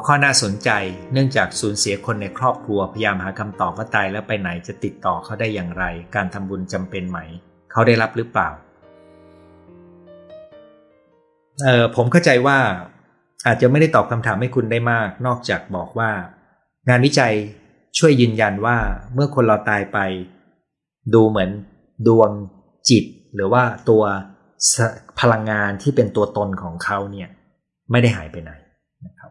วข้อน่าสนใจ เนื่องจากสูญเสียคนในครอบครัวพยายามหาคำตอบว่าตายแล้วไปไหนจะติดต่อเขาได้อย่างไร การทำบุญจำเป็นไหม เขาได้รับหรือเปล่าเออผมเข้าใจว่าอาจจะไม่ได้ตอบคำถามให้คุณได้มาก นอกจากบอกว่า งานวิจัยช่วยยืนยันว่าเมื่อคนเราตายไป ดูเหมือนดวงจิต หรือว่าตัวพลังงานที่เป็นตัวตนของเขาเนี่ย ไม่ได้หายไปไหนนะครับ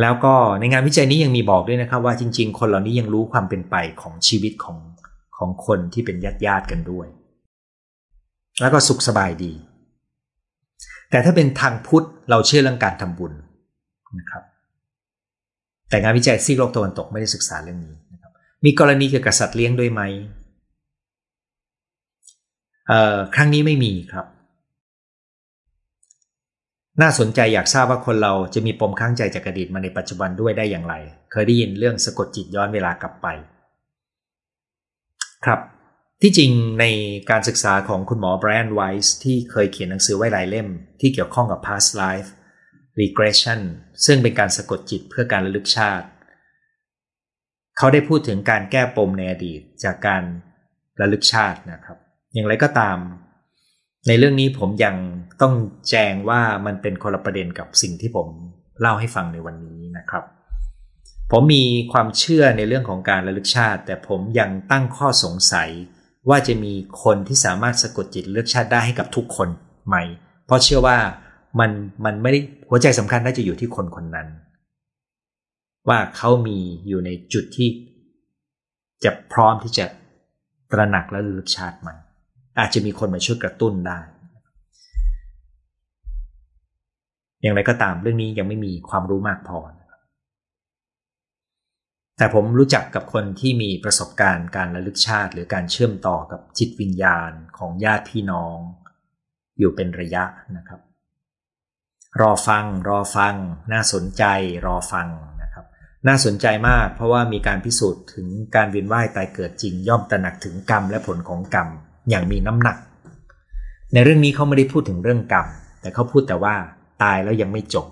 แล้วก็ในงานวิจัยนี้ยังมีบอกด้วยนะครับ ว่าจริง ๆ คนเหล่านี้ยังรู้ความเป็นไปของชีวิตของของคนที่เป็นญาติญาติกันด้วย แล้วก็สุขสบายดี แต่ถ้าเป็นทางพุทธเราเชื่อเรื่องการทำบุญนะครับ แต่งานวิจัยซีโลกตะวันตกไม่ได้ศึกษาเรื่องนี้นะครับ มีกรณีเกี่ยวกับสัตว์เลี้ยงด้วยไหมครั้งนี้ไม่มีครับ น่าสนใจอยากทราบว่าคนเราจะมีปมข้างใจจากอดีตมาในปัจจุบันด้วยได้อย่างไร เคยได้ยินเรื่องสะกดจิตย้อนเวลากลับไป ครับ ที่จริงในการศึกษาของคุณหมอแบรนด์ไวส์ที่เคยเขียนหนังสือไว้หลายเล่ม ที่เกี่ยวข้องกับ past life regression ซึ่งเป็นการสะกดจิตเพื่อการระลึกชาติ เขาได้พูดถึงการแก้ปมในอดีตจากการระลึกชาตินะครับ อย่างไรก็ตาม ในเรื่องนี้ผมยังต้องแจ้งว่ามันเป็นคนละประเด็นกับสิ่งที่ผมเล่าให้ฟังในวันนี้นะครับ ผมมีความเชื่อในเรื่องของการระลึกชาติ แต่ผมยังตั้งข้อสงสัยว่าจะมีคนที่สามารถสะกดจิตเลือกชาติได้ให้กับทุกคนไหม เพราะเชื่อว่ามันมันไม่ได้หัวใจสำคัญน่าจะอยู่ที่คนคนนั้น ว่าเขามีอยู่ในจุดที่ จะพร้อมที่จะตระหนักและระลึกชาติใหม อาจจะมีคนมาช่วยกระตุ้นได้ อย่างไรก็ตามเรื่องนี้ยังไม่มีความรู้มากพอ แต่ผมรู้จักกับคนที่มีประสบการณ์การระลึกชาติ หรือการเชื่อมต่อกับจิตวิญญาณของญาติพี่น้อง อยู่เป็นระยะนะครับ รอฟัง รอฟัง น่าสนใจ รอฟังนะครับน่าสนใจมากเพราะว่ามีการพิสูจน์ถึงการเวียนว่ายตายเกิดจริงย่อมตระหนักถึงกรรมและผลของกรรม อย่างมีน้ำหนัก ในเรื่องนี้เขาไม่ได้พูดถึงเรื่องกรรม แต่เขาพูดแต่ว่าตายแล้วยังไม่จบ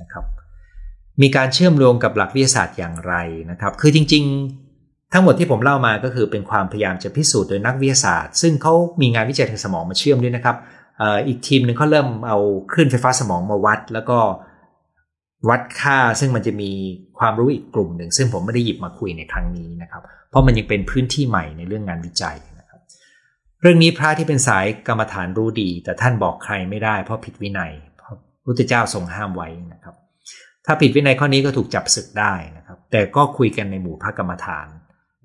นะครับ มีการเชื่อมโยงกับหลักวิทยาศาสตร์อย่างไรนะครับ คือจริง ๆ ทั้งหมดที่ผมเล่ามาก็คือเป็นความพยายามจะพิสูจน์โดยนักวิทยาศาสตร์ ซึ่งเขามีงานวิจัยทางสมองมาเชื่อมด้วยนะครับอีกทีมหนึ่งเขาเริ่มเอาคลื่นไฟฟ้าสมองมาวัด แล้วก็วัดค่าซึ่งมันจะมีความรู้อีกกลุ่มหนึ่ง ซึ่งผมไม่ได้หยิบมาคุยในครั้งนี้นะครับ เพราะมันยังเป็นพื้นที่ใหม่ในเรื่องงานวิจัย เรื่องนี้พระที่เป็นสายกรรมฐานรู้ดี แต่ท่านบอกใครไม่ได้เพราะผิดวินัยเพราะพุทธเจ้าทรงห้ามไว้นะครับ ถ้าผิดวินัยข้อนี้ก็ถูกจับศึกได้นะครับ แต่ก็คุยกันในหมู่พระกรรมฐาน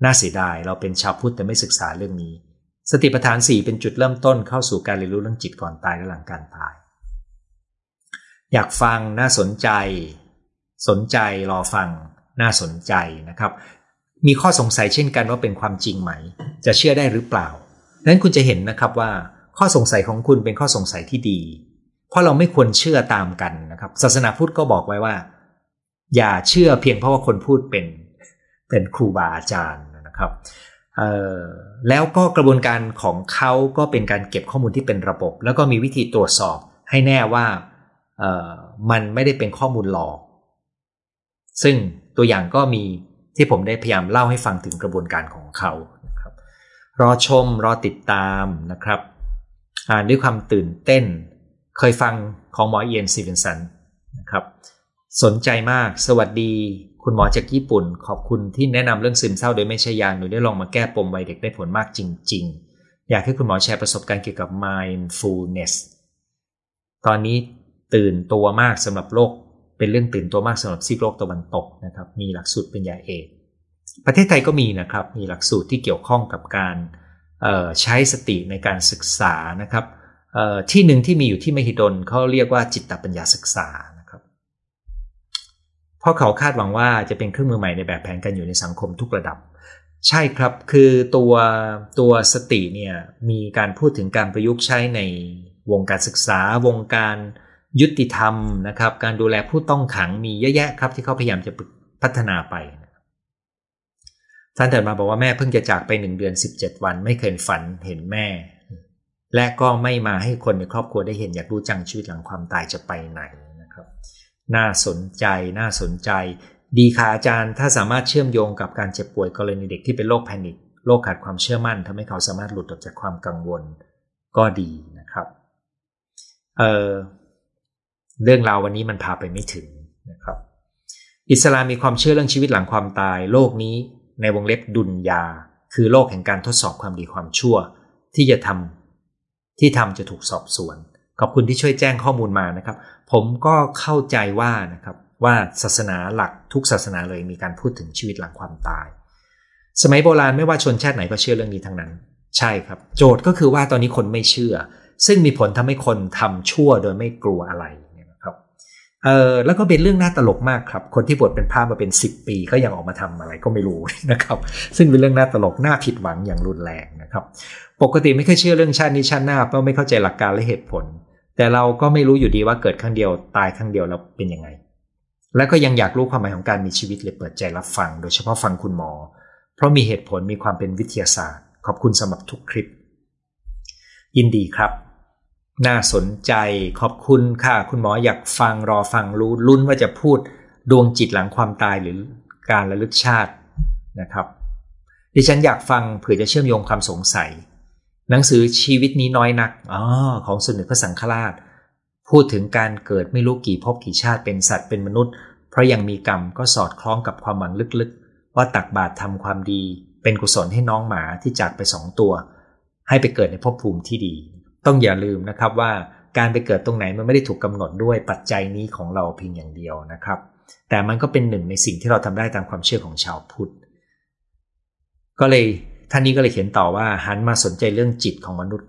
น่าเสียดายเราเป็นชาวพุทธแต่ไม่ศึกษาเรื่องนี้ สติปัฏฐานสี่เป็นจุดเริ่มต้นเข้าสู่การเรียนรู้เรื่องจิตก่อนตายและหลังการตาย อยากฟังน่าสนใจ สนใจรอฟังน่าสนใจนะครับ มีข้อสงสัยเช่นกันว่าเป็นความจริงไหม จะเชื่อได้หรือเปล่า นั้นคุณจะเห็นนะครับว่าข้อสงสัยของคุณเป็นข้อสงสัยที่ดี เพราะเราไม่ควรเชื่อตามกันนะครับ ศาสนาพุทธก็บอกไว้ว่า อย่าเชื่อเพียงเพราะว่าคนพูดเป็นเป็นครูบาอาจารย์นะครับแล้วก็กระบวนการของเขาก็เป็นการเก็บข้อมูลที่เป็นระบบ แล้วก็มีวิธีตรวจสอบให้แน่ว่ามันไม่ได้เป็นข้อมูลหลอก ซึ่งตัวอย่างก็มีที่ผมได้พยายามเล่าให้ฟังถึงกระบวนการของเขา รอชมรอติดตามนะครับอ่านด้วยความตื่นเต้น เคยฟังของหมอเอียนซีเวนสันนะครับสนใจมากสวัสดี คุณหมอจากญี่ปุ่น ขอบคุณที่แนะนำเรื่องซึมเศร้าโดยไม่ใช่ยาหนูได้ลองมาแก้ปมวัยเด็กได้ผลมากจริง ๆ อยากให้คุณหมอแชร์ประสบการณ์เกี่ยวกับ mindfulness ตอนนี้ตื่นตัวมากสำหรับโลก เป็นเรื่องตื่นตัวมากสำหรับซีกโลกตะวันตกนะครับมีหลักสูตรเป็นยาเอก ประเทศไทยก็มีนะครับ มีหลักสูตรที่เกี่ยวข้องกับการใช้สติในการศึกษานะครับที่หนึ่งที่มีอยู่ที่มหิดลเขาเรียกว่าจิตปัญญาศึกษานะครับเพราะเขาคาดหวังว่าจะเป็นเครื่องมือใหม่ในแบบแผนการอยู่ในสังคมทุกระดับ ใช่ครับคือตัวตัวสติเนี่ยมีการพูดถึงการประยุกต์ใช้ในวงการศึกษา วงการยุติธรรมนะครับ การดูแลผู้ต้องขังมีเยอะแยะครับที่เขาพยายามจะพัฒนาไป ท่านเถิดมาบอกว่าแม่เพิ่งจะจากไปหนึ่งเดือน17วัน ไม่เคยฝันเห็นแม่ และก็ไม่มาให้คนในครอบครัวได้เห็นอยากรู้จังชีวิตหลังความตายจะไปไหนนะครับ น่าสนใจน่าสนใจ ดีค่ะอาจารย์ถ้าสามารถเชื่อมโยงกับการเจ็บป่วยกรณีเด็กที่เป็นโรคแพนิคโรคขาดความเชื่อมั่นทำให้เขาสามารถหลุดออกจากความกังวลก็ดีนะครับเออเรื่องราววันนี้มันพาไปไม่ถึงนะครับ อิสลามมีความเชื่อเรื่องชีวิตหลังความตาย โลกนี้ ในวงเล็บดุนยา คือโลกแห่งการทดสอบความดีความชั่ว ที่จะทำที่ทำจะถูกสอบสวน ขอบคุณที่ช่วยแจ้งข้อมูลมานะครับ ผมก็เข้าใจว่านะครับว่าศาสนาหลักทุกศาสนาเลยมีการพูดถึงชีวิตหลังความตาย สมัยโบราณไม่ว่าชนชาติไหนก็เชื่อเรื่องนี้ทั้งนั้น ใช่ครับ โจทย์ก็คือว่าตอนนี้คนไม่เชื่อ ซึ่งมีผลทำให้คนทำชั่วโดยไม่กลัวอะไร เออแล้วก็เป็นเรื่องน่าตลกมากครับ คนที่บวชเป็นพระมาเป็น 10 ปีก็ยังออกมาทำอะไรก็ไม่รู้นะครับ ซึ่งเป็นเรื่องน่าตลกน่าผิดหวังอย่างรุนแรงนะครับ ปกติไม่เคยเชื่อเรื่องชาตินี้ชาติหน้าเพราะไม่เข้าใจหลักการและเหตุผล แต่เราก็ไม่รู้อยู่ดีว่าเกิดครั้งเดียวตายครั้งเดียวแล้วเป็นยังไง และก็ยังอยากรู้ความหมายของการมีชีวิตเลยเปิดใจรับฟัง โดยเฉพาะฟังคุณหมอ เพราะมีเหตุผลมีความเป็นวิทยาศาสตร์ ขอบคุณสำหรับทุกคลิป ยินดีครับ น่าสนใจขอบคุณค่ะ คุณหมออยากฟังรอฟังรู้ลุ้นว่าจะพูดดวงจิตหลังความตายหรือการระลึกชาตินะครับ ดิฉันอยากฟังเผื่อจะเชื่อมโยงความสงสัย หนังสือชีวิตนี้น้อยนักอ๋อของสมเด็จพระสังฆราช พูดถึงการเกิดไม่รู้กี่ภพกี่ชาติเป็นสัตว์เป็นมนุษย์ เพราะยังมีกรรมก็สอดคล้องกับความหวังลึกๆ ว่าตักบาตรทำความดี เป็นกุศลให้น้องหมาที่จากไปสองตัว ให้ไปเกิดในภพภูมิที่ดี ต้องอย่าลืมนะครับว่าการไปเกิดตรงไหนมันไม่ได้ถูกกำหนดด้วยปัจจัยนี้ของเราเพียงอย่างเดียวนะครับ แต่มันก็เป็นหนึ่งในสิ่งที่เราทำได้ตามความเชื่อของชาวพุทธ ก็เลยท่านนี้ก็เลยเขียนต่อว่าหันมาสนใจเรื่องจิตของมนุษย์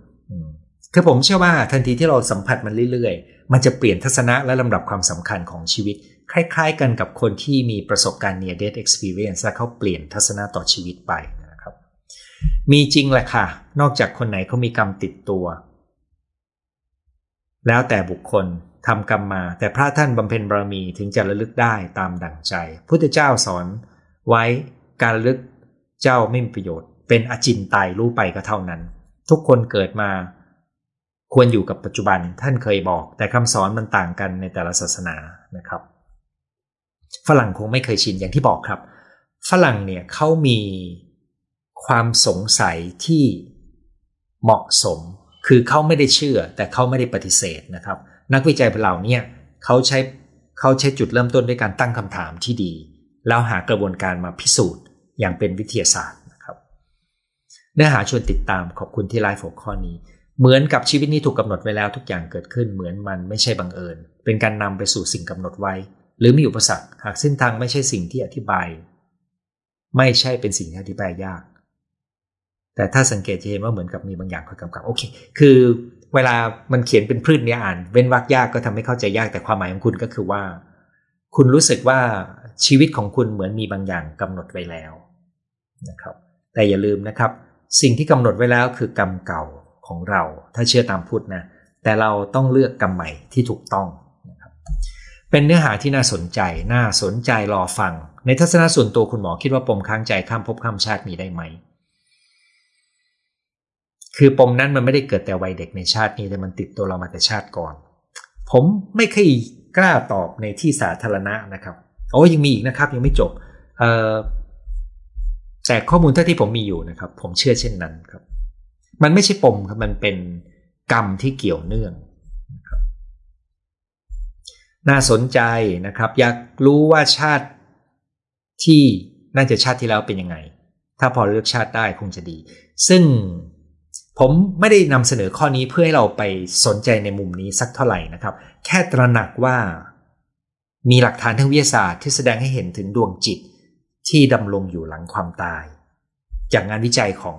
คือผมเชื่อว่าทันทีที่เราสัมผัสมันเรื่อยๆ มันจะเปลี่ยนทัศนะและลำดับความสำคัญของชีวิต คล้ายๆ กันกับคนที่มีประสบการณ์ near death experience และเขาเปลี่ยนทัศนะต่อชีวิตไปนะครับ มีจริงแหละค่ะ นอกจากคนไหนเขามีกรรมติดตัว แล้วแต่บุคคลทำกรรมมา แต่พระท่านบำเพ็ญบารมีถึงจะระลึกได้ตามดั่งใจ พุทธเจ้าสอนไว้การระลึกเจ้าไม่มีประโยชน์ เป็นอจินไตยรู้ไปก็เท่านั้น ทุกคนเกิดมา ควรอยู่กับปัจจุบันท่านเคยบอก แต่คำสอนมันต่างกันในแต่ละศาสนานะครับ ฝรั่งคงไม่เคยชินอย่างที่บอกครับ ฝรั่งเนี่ยเขามีความสงสัยที่เหมาะสม คือเขาไม่ได้เชื่อแต่เขาไม่ได้ปฏิเสธนะครับ นักวิจัยเหล่านี้เขาใช้เขาใช้จุดเริ่มต้นด้วยการตั้งคำถามที่ดี แล้วหากระบวนการมาพิสูจน์อย่างเป็นวิทยาศาสตร์นะครับ เนื้อหาชวนติดตามขอบคุณที่ไลฟ์หัวข้อนี้ เหมือนกับชีวิตนี้ถูกกาหนดไว้แล้วทุกอย่างเกิดขึ้นเหมือนมันไม่ใช่บังเอิญ เป็นการนำไปสู่สิ่งกำหนดไว้ หรือมีอุปสรรคหากเส้นทางไม่ใช่สิ่งที่อธิบาย ไม่ใช่เป็นสิ่งที่อธิบายยาก แต่ถ้าสังเกตจะเห็นว่าเหมือนกับมีบางอย่างคอยกำกับโอเค คือเวลามันเขียนเป็นพืชเนี้ยอ่าน เว้นวรรคยากก็ทำให้เข้าใจยากแต่ความหมายของคุณก็คือว่า คุณรู้สึกว่าชีวิตของคุณเหมือนมีบางอย่างกำหนดไว้แล้วนะครับ แต่อย่าลืมนะครับ สิ่งที่กำหนดไว้แล้วคือกรรมเก่าของเรา ถ้าเชื่อตามพุทธนะ แต่เราต้องเลือกกรรมใหม่ที่ถูกต้องนะครับ เป็นเนื้อหาที่น่าสนใจน่าสนใจรอฟัง ในทัศนะส่วนตัวคุณหมอคิดว่าปมค้างใจข้ามภพข้ามชาติมีได้ไหม คือปมนั้นมันไม่ได้เกิดแต่วัยเด็กในชาตินี้แต่มันติดตัวเรามาแต่ชาติก่อน ผมไม่เคยกล้าตอบในที่สาธารณะนะครับโอ้ยังมีอีกนะครับ ยังไม่จบแต่ข้อมูลเท่าที่ผมมีอยู่นะครับ ผมเชื่อเช่นนั้นครับ มันไม่ใช่ปมครับมันเป็นกรรมที่เกี่ยวเนื่องน่าสนใจนะครับ อยากรู้ว่าชาติที่น่าจะชาติที่แล้วเป็นยังไง ถ้าพอเลือกชาติได้คงจะดี ซึ่ง ผมไม่ได้นำเสนอข้อนี้เพื่อให้เราไปสนใจในมุมนี้สักเท่าไหร่นะครับ แค่ตระหนักว่า มีหลักฐานทางวิทยาศาสตร์ที่แสดงให้เห็นถึงดวงจิต ที่ดำรงอยู่หลังความตาย จากงานวิจัยของ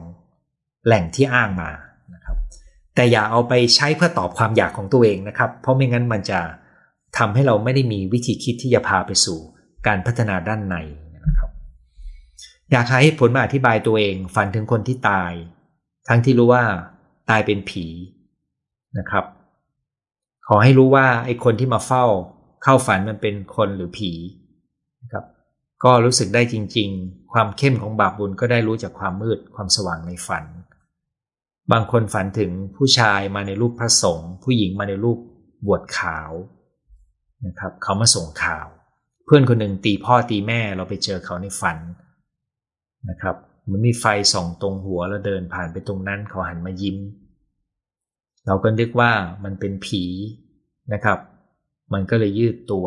แหล่งที่อ้างมานะครับ แต่อย่าเอาไปใช้เพื่อตอบความอยากของตัวเองนะครับ เพราะไม่งั้นมันจะทำให้เราไม่ได้มีวิธีคิดที่จะพาไปสู่ การพัฒนาด้านในนะครับ อยากให้ผลมาอธิบายตัวเอง ฝันถึงคนที่ตาย ทั้งที่รู้ว่าตายเป็นผีนะครับ ขอให้รู้ว่าไอ้คนที่มาเฝ้าเข้าฝันมันเป็นคนหรือผีนะครับ ก็รู้สึกได้จริง ๆ ความเข้มของบาปบุญก็ได้รู้จากความมืดความสว่างในฝัน บางคนฝันถึงผู้ชายมาในรูปพระสงฆ์ผู้หญิงมาในรูปบวชขาวนะครับ เขามาส่งข่าว เพื่อนคนหนึ่งตีพ่อตีแม่เราไปเจอเขาในฝันนะครับ มันมีไฟส่องตรงหัวแล้วเดินผ่านไปตรงนั้นเขาหันมายิ้ม เราก็นึกว่ามันเป็นผีนะครับ มันก็เลยยืดตัว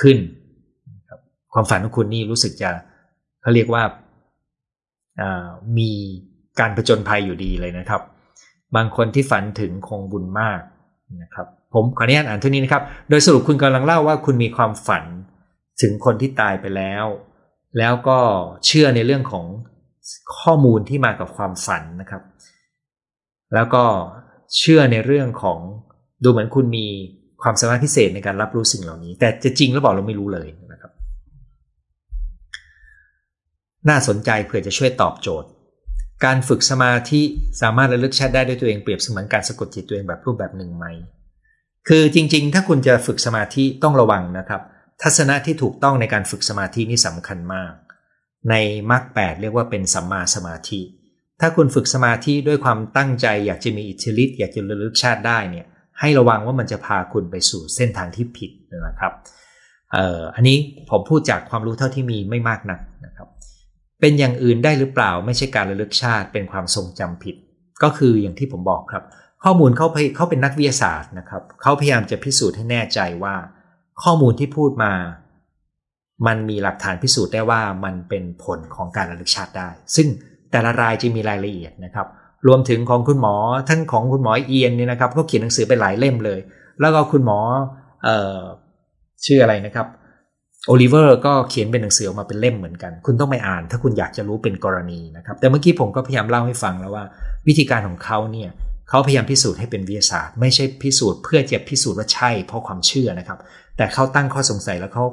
ขึ้น ความฝันของคุณนี่รู้สึกจะเขาเรียกว่ามีการผจญภัยอยู่ดีเลยนะครับ บางคนที่ฝันถึงคงบุญมากนะครับ ผมขออนุญาตอ่านเท่านี้นะครับ โดยสรุปคุณกำลังเล่าว่าคุณมีความฝันถึงคนที่ตายไปแล้ว แล้วก็เชื่อในเรื่องของ ข้อมูลที่มากับความฝันนะครับ แล้วก็เชื่อในเรื่องของดูเหมือนคุณมีความสามารถพิเศษในการรับรู้สิ่งเหล่านี้ แต่จะจริงหรือเปล่าเราไม่รู้เลยนะครับ น่าสนใจเผื่อจะช่วยตอบโจทย์ การฝึกสมาธิสามารถระลึกชาติได้ด้วยตัวเองเปรียบเสมือนการสะกดจิตตัวเองแบบรูปแบบหนึ่งไหม คือจริง ๆ ถ้าคุณจะฝึกสมาธิต้องระวังนะครับ ทัศนะที่ถูกต้องในการฝึกสมาธินี่สำคัญมาก ในมรรคแเรียกว่าเป็นสัมมาสมาธิ ถ้าคุณฝึกสมาธิด้วยความตั้งใจอยากจะมีอิทธิฤทธิ์อยากจะระลึกชาติได้เนี่ยให้ระวังว่ามันจะพาคุณไปสู่เส้นทางที่ผิดนะครับเอ่ออันนี้ผมพูดจากความรู้เท่าที่มีไม่มากนักนะครับ เป็นอย่างอื่นได้หรือเปล่า ไม่ใช่การระลึกชาติเป็นความทรงจำผิด ก็คืออย่างที่ผมบอกครับ ข้อมูลเขาเขาเป็นนักวิทยาศาสตร์นะครับเขาพยายามจะพิสูจน์ให้แน่ใจว่า ข้อมูลที่พูดมา มันมีหลักฐานพิสูจน์ได้ว่ามันเป็นผลของการระลึกชาติได้ ซึ่งแต่ละรายจะมีรายละเอียดนะครับ รวมถึงของคุณหมอท่านของคุณหมอเอียนเนี่ยนะครับก็เขียนหนังสือไปหลายเล่มเลย แล้วก็คุณหมอเอ่อชื่ออะไรนะครับโอลิเวอร์ก็เขียนเป็นหนังสือออกมาเป็นเล่มเหมือนกัน คุณต้องไปอ่าน ถ้าคุณอยากจะรู้เป็นกรณีนะครับ แต่เมื่อกี้ผมก็พยายามเล่าให้ฟังแล้วว่า วิธีการของเขาเนี่ยเขาพยายามพิสูจน์ให้เป็นวิทยาศาสตร์ ไม่ใช่พิสูจน์เพื่อจะพิสูจน์ว่าใช่เพราะความเชื่อนะครับ แต่เขาตั้งข้อสงสัยแล้วเขา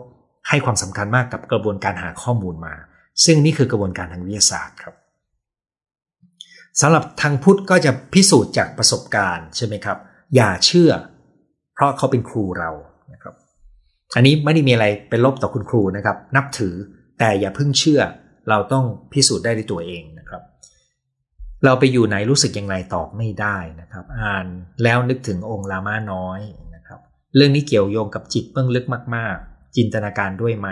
ให้ความสำคัญมากกับกระบวนการหาข้อมูลมา ซึ่งนี่คือกระบวนการทางวิทยาศาสตร์ครับสำหรับทางพุทธก็จะพิสูจน์จากประสบการณ์ใช่ไหมครับ อย่าเชื่อ เพราะเขาเป็นครูเรานะครับ อันนี้ไม่ได้มีอะไรเป็นลบต่อคุณครูนะครับ นับถือแต่อย่าเพิ่งเชื่อ เราต้องพิสูจน์ได้ด้วยตัวเองนะครับ เราไปอยู่ไหนรู้สึกยังไงตอบไม่ได้นะครับ อ่านแล้วนึกถึงองค์ลามาน้อยนะครับ เรื่องนี้เกี่ยวโยงกับจิตเบื้องลึกมาก จินตนาการด้วยไหม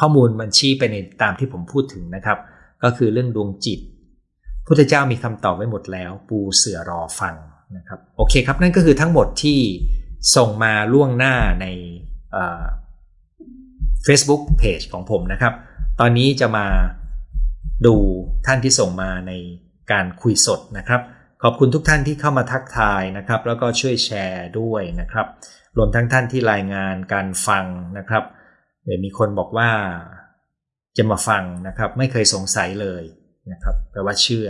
ข้อมูลมันชี้ไปในตามที่ผมพูดถึงนะครับ ก็คือเรื่องดวงจิตพุทธเจ้ามีคำตอบไว้หมดแล้ว ปูเสือรอฟังนะครับโอเคครับ นั่นก็คือทั้งหมดที่ส่งมาล่วงหน้าใน Facebook Page ของผมนะครับ ตอนนี้จะมาดูท่านที่ส่งมาในการคุยสดนะครับ ขอบคุณทุกท่านที่เข้ามาทักทายนะครับ แล้วก็ช่วยแชร์ด้วยนะครับ รวมทั้งท่านที่รายงานการฟังนะครับเดี๋ยวมีคนบอกว่าจะมาฟังนะครับ ไม่เคยสงสัยเลยนะครับแปลว่าเชื่อ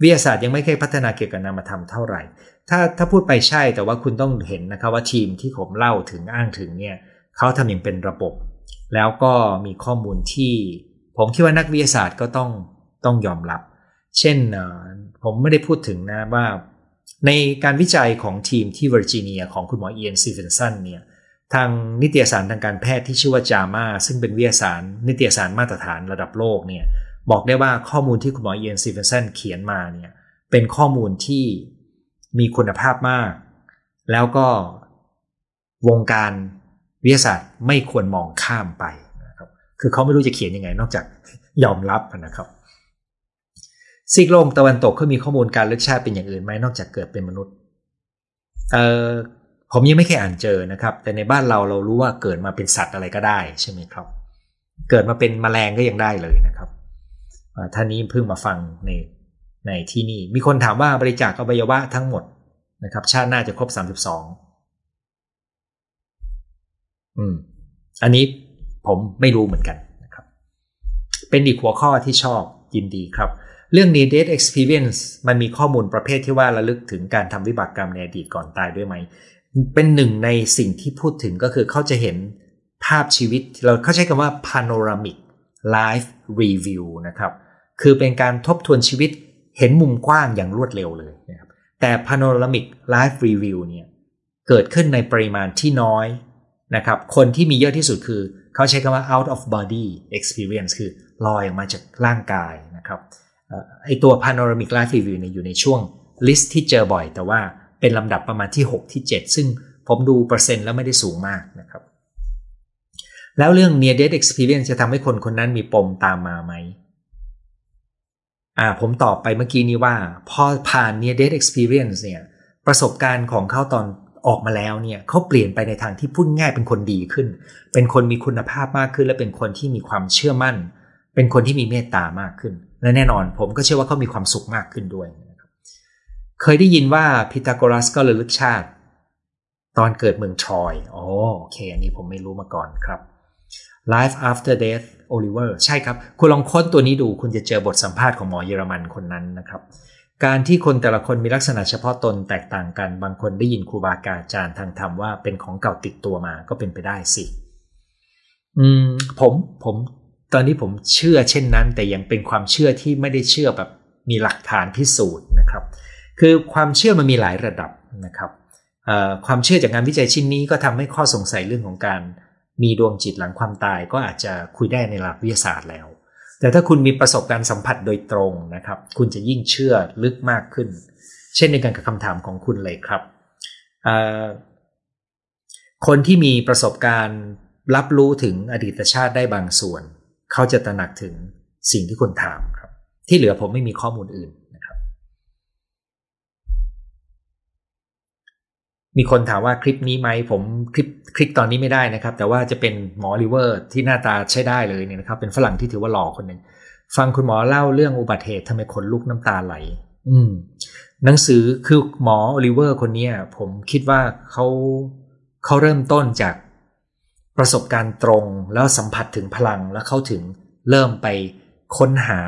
วิทยาศาสตร์ยังไม่เคยพัฒนาเกี่ยวกับนามธรรมเท่าไหร่ ถ้าถ้าพูดไปใช่แต่ว่าคุณต้องเห็นนะครับว่าทีมที่ผมเล่าถึงอ้างถึงเนี่ยเขาทำอย่างเป็นระบบ แล้วก็มีข้อมูลที่ ผมคิดว่านักวิทยาศาสตร์ก็ต้องต้องยอมรับ เช่นผมไม่ได้พูดถึงนะว่า ในการวิจัยของทีมที่เวอร์จิเนียของคุณหมอเอียน สตีเวนสันเนี่ยทางนิตยสารทางการแพทย์ที่ชื่อว่า JAMA ซึ่งเป็นวิทยาศาสตร์นิตยสารมาตรฐานระดับโลกเนี่ยบอกได้ว่าข้อมูลที่คุณหมอเอียน สตีเวนสันเขียนมาเนี่ยเป็นข้อมูลที่มีคุณภาพมาก แล้วก็วงการวิทยาศาสตร์ไม่ควรมองข้ามไปนะครับคือเขาไม่รู้จะเขียนยังไงนอกจากยอมรับนะครับ ซีกโลกตะวันตกเขามีข้อมูลการเลือกชาติเป็นอย่างอื่นไหมนอกจากเกิดเป็นมนุษย์เออผมยังไม่เคยอ่านเจอนะครับ แต่ในบ้านเราเรารู้ว่าเกิดมาเป็นสัตว์อะไรก็ได้ใช่ไหมครับ เกิดมาเป็นมแมลงก็ยังได้เลยนะครับท่านนี้เพิ่งมาฟังในในที่นี่ มีคนถามว่าบริจาคอวัยวะทั้งหมดนะครับ ชาติหน้าจะครบสามสิบสองอืม อันนี้ผมไม่รู้เหมือนกันนะครับ เป็นอีกหัวข้อที่ชอบยินดีครับ เรื่อง needed experience มันมีข้อมูลประเภทที่ว่าระลึกถึงการทำวิบากกรรมในอดีตก่อนตายด้วยไหม เป็นหนึ่งในสิ่งที่พูดถึงก็คือเขาจะเห็นภาพชีวิต เราเขาใช้คำว่า panoramic life review นะครับ คือเป็นการทบทวนชีวิตเห็นมุมกว้างอย่างรวดเร็วเลยนะครับ แต่ panoramic life review เนี่ยเกิดขึ้นในปริมาณที่น้อยนะครับ คนที่มีเยอะที่สุดคือ เขาใช้คำว่า out of body experience คือลอยออกมาจากร่างกายนะครับ ไอตัว panoramic life review เนี่ยอยู่ในช่วง list ที่เจอบ่อย แต่ว่าเป็นลำดับประมาณที่ 6 ที่ 7 ซึ่งผมดูเปอร์เซ็นต์แล้วไม่ได้สูงมากนะครับ แล้วเรื่อง near death experience จะทำให้คนคนนั้นมีปมตามมาไหมอ่าผมตอบไปเมื่อกี้นี้ว่า พอผ่าน near death experience เนี่ยประสบการณ์ของเขาตอนออกมาแล้วเนี่ยเขาเปลี่ยนไปในทางที่พูดง่ายเป็นคนดีขึ้น เป็นคนมีคุณภาพมากขึ้น และเป็นคนที่มีความเชื่อมั่น เป็นคนที่มีเมตตามากขึ้น และแน่นอนผมก็เชื่อว่าเขามีความสุขมากขึ้นด้วยเคยได้ยินว่าพิทาโกรัสก็ระลึกชาติ ตอนเกิดเมืองทรอยโอเคอันนี้ผมไม่รู้มาก่อนครับ Life After Death Oliver ใช่ครับ คุณลองค้นตัวนี้ดูคุณจะเจอบทสัมภาษณ์ของหมอเยอรมันคนนั้นนะครับ การที่คนแต่ละคนมีลักษณะเฉพาะตนแตกต่างกัน บางคนได้ยินครูบาอาจารย์ทางธรรมว่าเป็นของเก่าติดตัวมาก็เป็นไปได้สิ อืมผมผม ตอนนี้ผมเชื่อเช่นนั้น แต่ยังเป็นความเชื่อที่ไม่ได้เชื่อแบบมีหลักฐานพิสูจน์นะครับ คือความเชื่อมันมีหลายระดับนะครับความเชื่อจากงานวิจัยชิ้นนี้ก็ทำให้ข้อสงสัยเรื่องของการมีดวงจิตหลังความตายก็อาจจะคุยได้ในหลักวิทยาศาสตร์แล้ว แต่ถ้าคุณมีประสบการณ์สัมผัสโดยตรงนะครับ คุณจะยิ่งเชื่อลึกมากขึ้น เช่นในการกับคำถามของคุณเลยครับ คนที่มีประสบการณ์รับรู้ถึงอดีตชาติได้บางส่วน เขาจะตระหนักถึงสิ่งที่คุณถามครับ ที่เหลือผมไม่มีข้อมูลอื่นนะครับ มีคนถามว่าคลิปนี้ไหมผมคลิปคลิกตอนนี้ไม่ได้นะครับ แต่ว่าจะเป็นหมอโอลิเวอร์ที่หน้าตาใช้ได้เลยเนี่ยนะครับ เป็นฝรั่งที่ถือว่าหล่อคนหนึ่งฟังคุณหมอเล่าเรื่องอุบัติเหตุทำไมขนลุกน้ำตาไหล อืม หนังสือคือหมอโอลิเวอร์คนนี้ผมคิดว่าเขาเขาเริ่มต้นจาก ประสบการณ์ตรงแล้วสัมผัสถึงพลังแล้วเข้าถึงเริ่มไปค้นหา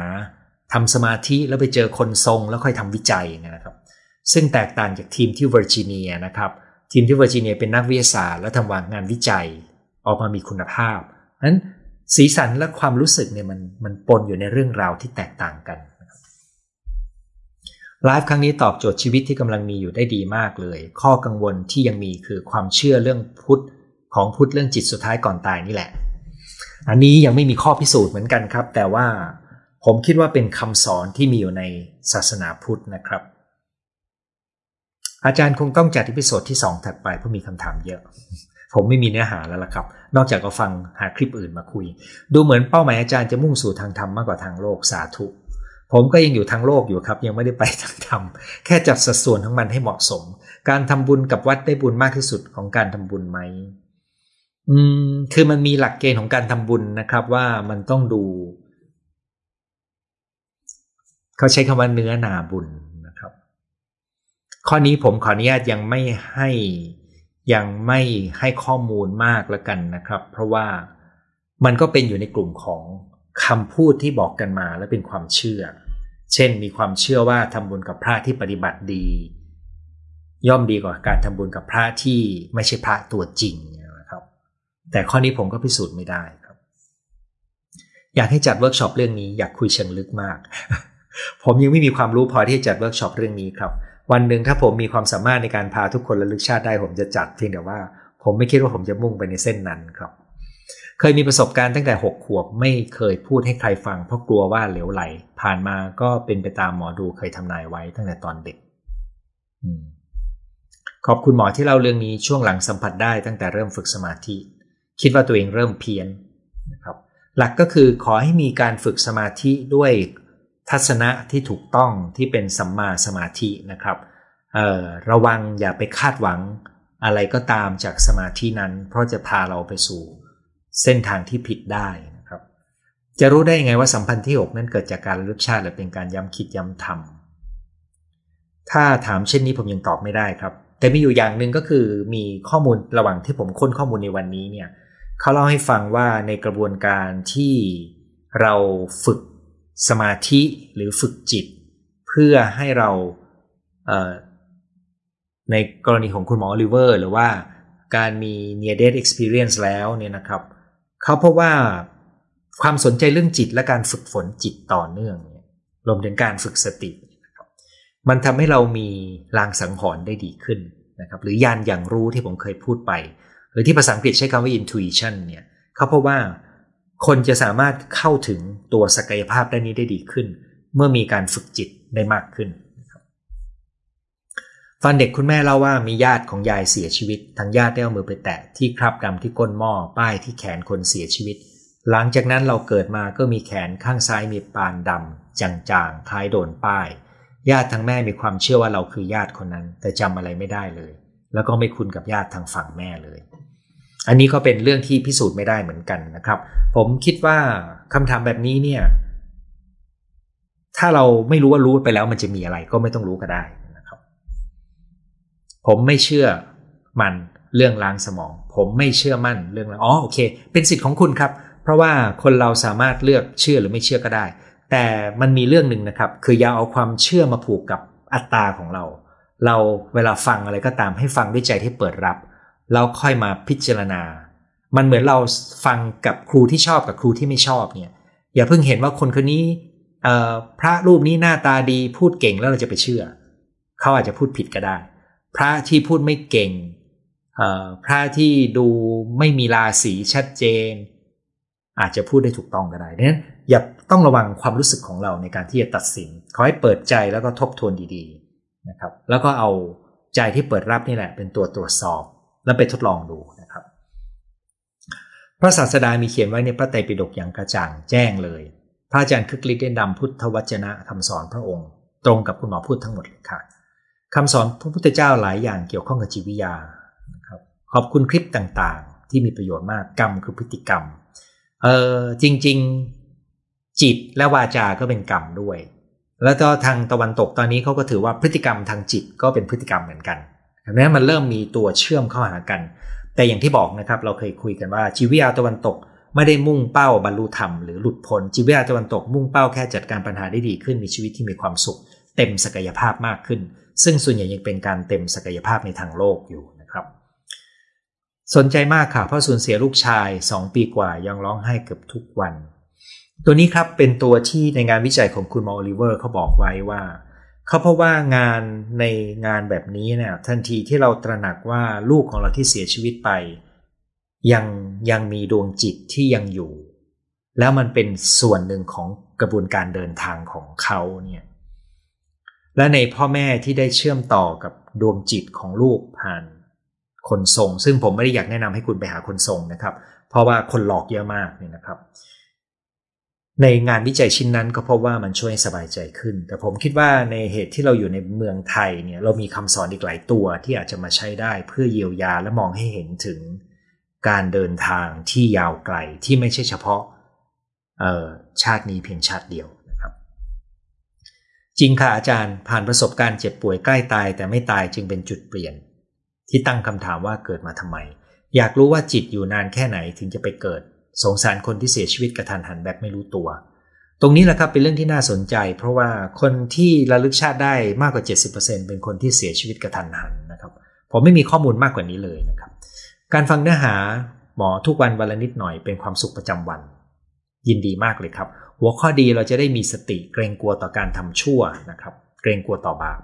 ทำสมาธิแล้วไปเจอคนทรงแล้วค่อยทำวิจัยนะครับ ซึ่งแตกต่างจากทีมที่เวอร์จิเนียนะครับทีมที่เวอร์จิเนียเป็นนักวิทยาศาสตร์และทำวางงานวิจัยออกมามีคุณภาพนั้นสีสันและความรู้สึกเนี่ยมันมันปนอยู่ในเรื่องราวที่แตกต่างกันไลฟ์ครั้งนี้ตอบโจทย์ชีวิตที่กำลังมีอยู่ได้ดีมากเลย ข้อกังวลที่ยังมีคือความเชื่อเรื่องพุทธ ของพุทธเรื่องจิตสุดท้ายก่อนตายนี่แหละ อันนี้ยังไม่มีข้อพิสูจน์เหมือนกันครับ แต่ว่าผมคิดว่าเป็นคำสอนที่มีอยู่ในศาสนาพุทธนะครับ อาจารย์คงต้องจัด episode ที่ 2 ถัดไปเพราะมีคำถามเยอะ ผมไม่มีเนื้อหาแล้วล่ะครับ นอกจากก็ฟังหาคลิปอื่นมาคุย ดูเหมือนเป้าหมายอาจารย์จะมุ่งสู่ทางธรรมมากกว่าทางโลกสาธุผมก็ยังอยู่ทางโลกอยู่ครับ ยังไม่ได้ไปทางธรรม แค่จัดสัดส่วนของมันให้เหมาะสม การทำบุญกับวัดได้บุญมากที่สุดของการทำบุญไหม อืมคือมันมีหลักเกณฑ์ของการทำบุญนะครับ ว่ามันต้องดู เขาใช้คำว่าเนื้อนาบุญนะครับ ข้อนี้ผมขออนุญาตยังไม่ให้ยังไม่ให้ข้อมูลมากแล้วกันนะครับ เพราะว่ามันก็เป็นอยู่ในกลุ่มของคำพูดที่บอกกันมาและเป็นความเชื่อ เช่น มีความเชื่อว่าทำบุญกับพระที่ปฏิบัติดี ย่อมดีกว่าการทำบุญกับพระที่ไม่ใช่พระตัวจริง แต่ข้อนี้ผมก็พิสูจน์ไม่ได้ครับ อยากให้จัดเวิร์กช็อปเรื่องนี้อยากคุยเชิงลึกมาก ผมยังไม่มีความรู้พอที่จะจัดเวิร์กช็อปเรื่องนี้ครับ วันหนึ่งถ้าผมมีความสามารถในการพาทุกคนระลึกชาติได้ผมจะจัดเพียงแต่ว่า ผมไม่คิดว่าผมจะมุ่งไปในเส้นนั้นครับ เคยมีประสบการณ์ตั้งแต่หกขวบไม่เคยพูดให้ใครฟังเพราะกลัวว่าเหลวไหล ผ่านมาก็เป็นไปตามหมอดูเคยทำนายไว้ตั้งแต่ตอนเด็กขอบคุณหมอที่เล่าเรื่องนี้ช่วงหลังสัมผัสได้ตั้งแต่เริ่มฝึกสมาธิ คิดว่าตัวเองเริ่มเพี้ยนนะครับหลักก็คือขอให้มีการฝึกสมาธิด้วยทัศนะที่ถูกต้องที่เป็นสัมมาสมาธินะครับระวังอย่าไปคาดหวังอะไรก็ตามจากสมาธินั้น เพราะจะพาเราไปสู่เส้นทางที่ผิดได้นะครับ จะรู้ได้ยังไงว่าสัมพันธ์ที่ 6 นั้นเกิดจากการลึกชาติหรือเป็นการย้ำคิดย้ำทำถ้าถามเช่นนี้ผมยังตอบไม่ได้ครับ แต่มีอยู่อย่างหนึ่งก็คือมีข้อมูลระหว่างที่ผมค้นข้อมูลในวันนี้เนี่ย เขาเล่าให้ฟังว่าในกระบวนการที่เราฝึกสมาธิหรือฝึกจิต เพื่อให้เราในกรณีของคุณหมอลิเวอร์ หรือว่าการมี near death experience แล้วเนี่ยนะครับ เขาพบว่าความสนใจเรื่องจิตและการฝึกฝนจิตต่อเนื่องรวมถึงการฝึกสติ มันทำให้เรามีลางสังหรณ์ได้ดีขึ้นนะครับ หรือยานอย่างรู้ที่ผมเคยพูดไป รือที่ภาษาอังกฤษใช้คำว่า intuition เนี่ยเขาพบว่าคนจะสามารถเข้าถึงตัวศักยภาพด้านนี้ได้ดีขึ้น เมื่อมีการฝึกจิตได้มากขึ้นตอนเด็กคุณแม่เล่าว่ามีญาติของยายเสียชีวิต ทางญาติได้เอามือไปแตะที่คราบดำที่ก้นหม้อป้ายที่แขนคนเสียชีวิต หลังจากนั้นเราเกิดมาก็มีแขนข้างซ้ายมีปานดำจางๆคล้ายโดนป้าย ญาติทางแม่มีความเชื่อว่าเราคือญาติคนนั้น แต่จำอะไรไม่ได้เลย แล้วก็ไม่คุ้นกับญาติทางฝั่งแม่เลย อันนี้ก็เป็นเรื่องที่พิสูจน์ไม่ได้เหมือนกันนะครับ ผมคิดว่าคำถามแบบนี้เนี่ย ถ้าเราไม่รู้ว่ารู้ไปแล้วมันจะมีอะไรก็ไม่ต้องรู้ก็ได้นะครับ ผมไม่เชื่อมันเรื่องล้างสมอง ผมไม่เชื่อมั่นเรื่องอ๋อโอเค เป็นสิทธิ์ของคุณครับ เพราะว่าคนเราสามารถเลือกเชื่อหรือไม่เชื่อก็ได้ แต่มันมีเรื่องหนึ่งนะครับ คืออย่าเอาความเชื่อมาผูกกับอัตตาของเรา เราเวลาฟังอะไรก็ตามให้ฟังด้วยใจที่เปิดรับ แล้วค่อยมาพิจารณา มันเหมือนเราฟังกับครูที่ชอบกับครูที่ไม่ชอบเนี่ย อย่าเพิ่งเห็นว่าคนคนนี้พระรูปนี้หน้าตาดีพูดเก่งแล้วเราจะไปเชื่อ เขาอาจจะพูดผิดก็ได้ พระที่พูดไม่เก่งพระที่ดูไม่มีราศีชัดเจน อาจจะพูดได้ถูกต้องก็ได้ดังนั้นอย่าต้องระวังความรู้สึกของเราในการที่จะตัดสิน ขอให้เปิดใจแล้วก็ทบทวนดีๆนะครับ แล้วก็เอาใจที่เปิดรับนี่แหละเป็นตัวตรวจสอบ แล้วไปทดลองดูนะครับ พระศาสดามีเขียนไว้ในพระไตรปิฎกอย่างกระจ่างแจ้งเลย พระอาจารย์คึกฤทธิ์ได้นำพุทธวจนะคำสอนพระองค์ ตรงกับคุณหมอพูดทั้งหมดเลยค่ะคำสอนพระพุทธเจ้าหลายอย่างเกี่ยวข้องกับจิตวิทยานะครับขอบคุณคลิปต่างๆ ที่มีประโยชน์มากกรรมคือพฤติกรรมเออจริง ๆ จิตและวาจาก็เป็นกรรมด้วย แล้วก็ทางตะวันตกตอนนี้เขาก็ถือว่าพฤติกรรมทางจิตก็เป็นพฤติกรรมเหมือนกัน ดังนั้นมันเริ่มมีตัวเชื่อมเข้าหากัน แต่อย่างที่บอกนะครับ เราเคยคุยกันว่าจิวิทยาตะวันตกไม่ได้มุ่งเป้าบรรลุธรรมหรือหลุดพ้นจิวิทยาตะวันตกมุ่งเป้าแค่จัดการปัญหาได้ดีขึ้นมีชีวิตที่มีความสุข เต็มศักยภาพมากขึ้น ซึ่งส่วนใหญ่ยังเป็นการเต็มศักยภาพในทางโลกอยู่นะครับ สนใจมากค่ะเพราะสูญเสียลูกชาย 2 ปีกว่ายังร้องไห้เกือบทุกวัน ตัวนี้ครับเป็นตัวที่ในงานวิจัยของคุณมอลิเวอร์เขาบอกไว้ว่า เขาเพราะว่างานในงานแบบนี้เนี่ยทันทีที่เราตระหนักว่าลูกของเราที่เสียชีวิตไป ยังยังมีดวงจิตที่ยังอยู่ แล้วมันเป็นส่วนหนึ่งของกระบวนการเดินทางของเขาเนี่ยและในพ่อแม่ที่ได้เชื่อมต่อกับดวงจิตของลูกผ่านคนทรง ซึ่งผมไม่ได้อยากแนะนำให้คุณไปหาคนทรงนะครับ เพราะว่าคนหลอกเยอะมากเนี่ยนะครับ ในงานวิจัยชิ้นนั้นก็พบว่ามันช่วยสบายใจขึ้น แต่ผมคิดว่าในเหตุที่เราอยู่ในเมืองไทยเนี่ยเรามีคำสอนอีกหลายตัวที่อาจจะมาใช้ได้เพื่อเยียวยาและมองให้เห็นถึงการเดินทางที่ยาวไกลที่ไม่ใช่เฉพาะชาตินี้เพียงชาติเดียวนะครับ จริงค่ะอาจารย์ผ่านประสบการณ์เจ็บป่วยใกล้ตายแต่ไม่ตายจึงเป็นจุดเปลี่ยน ที่ตั้งคำถามว่าเกิดมาทำไม อยากรู้ว่าจิตอยู่นานแค่ไหนถึงจะไปเกิด สงสารคนที่เสียชีวิตกระทันหันแบบไม่รู้ตัว ตรงนี้แหละครับเป็นเรื่องที่น่าสนใจ เพราะว่าคนที่ระลึกชาติได้มากกว่า 70%เป็นคนที่เสียชีวิตกระทันหันนะครับผมไม่มีข้อมูลมากกว่านี้เลยนะครับ การฟังเนื้อหาหมอทุกวันวันละนิดหน่อยเป็นความสุขประจำวัน ยินดีมากเลยครับ หัวข้อดีเราจะได้มีสติเกรงกลัวต่อการทำชั่วนะครับ เกรงกลัวต่อบาป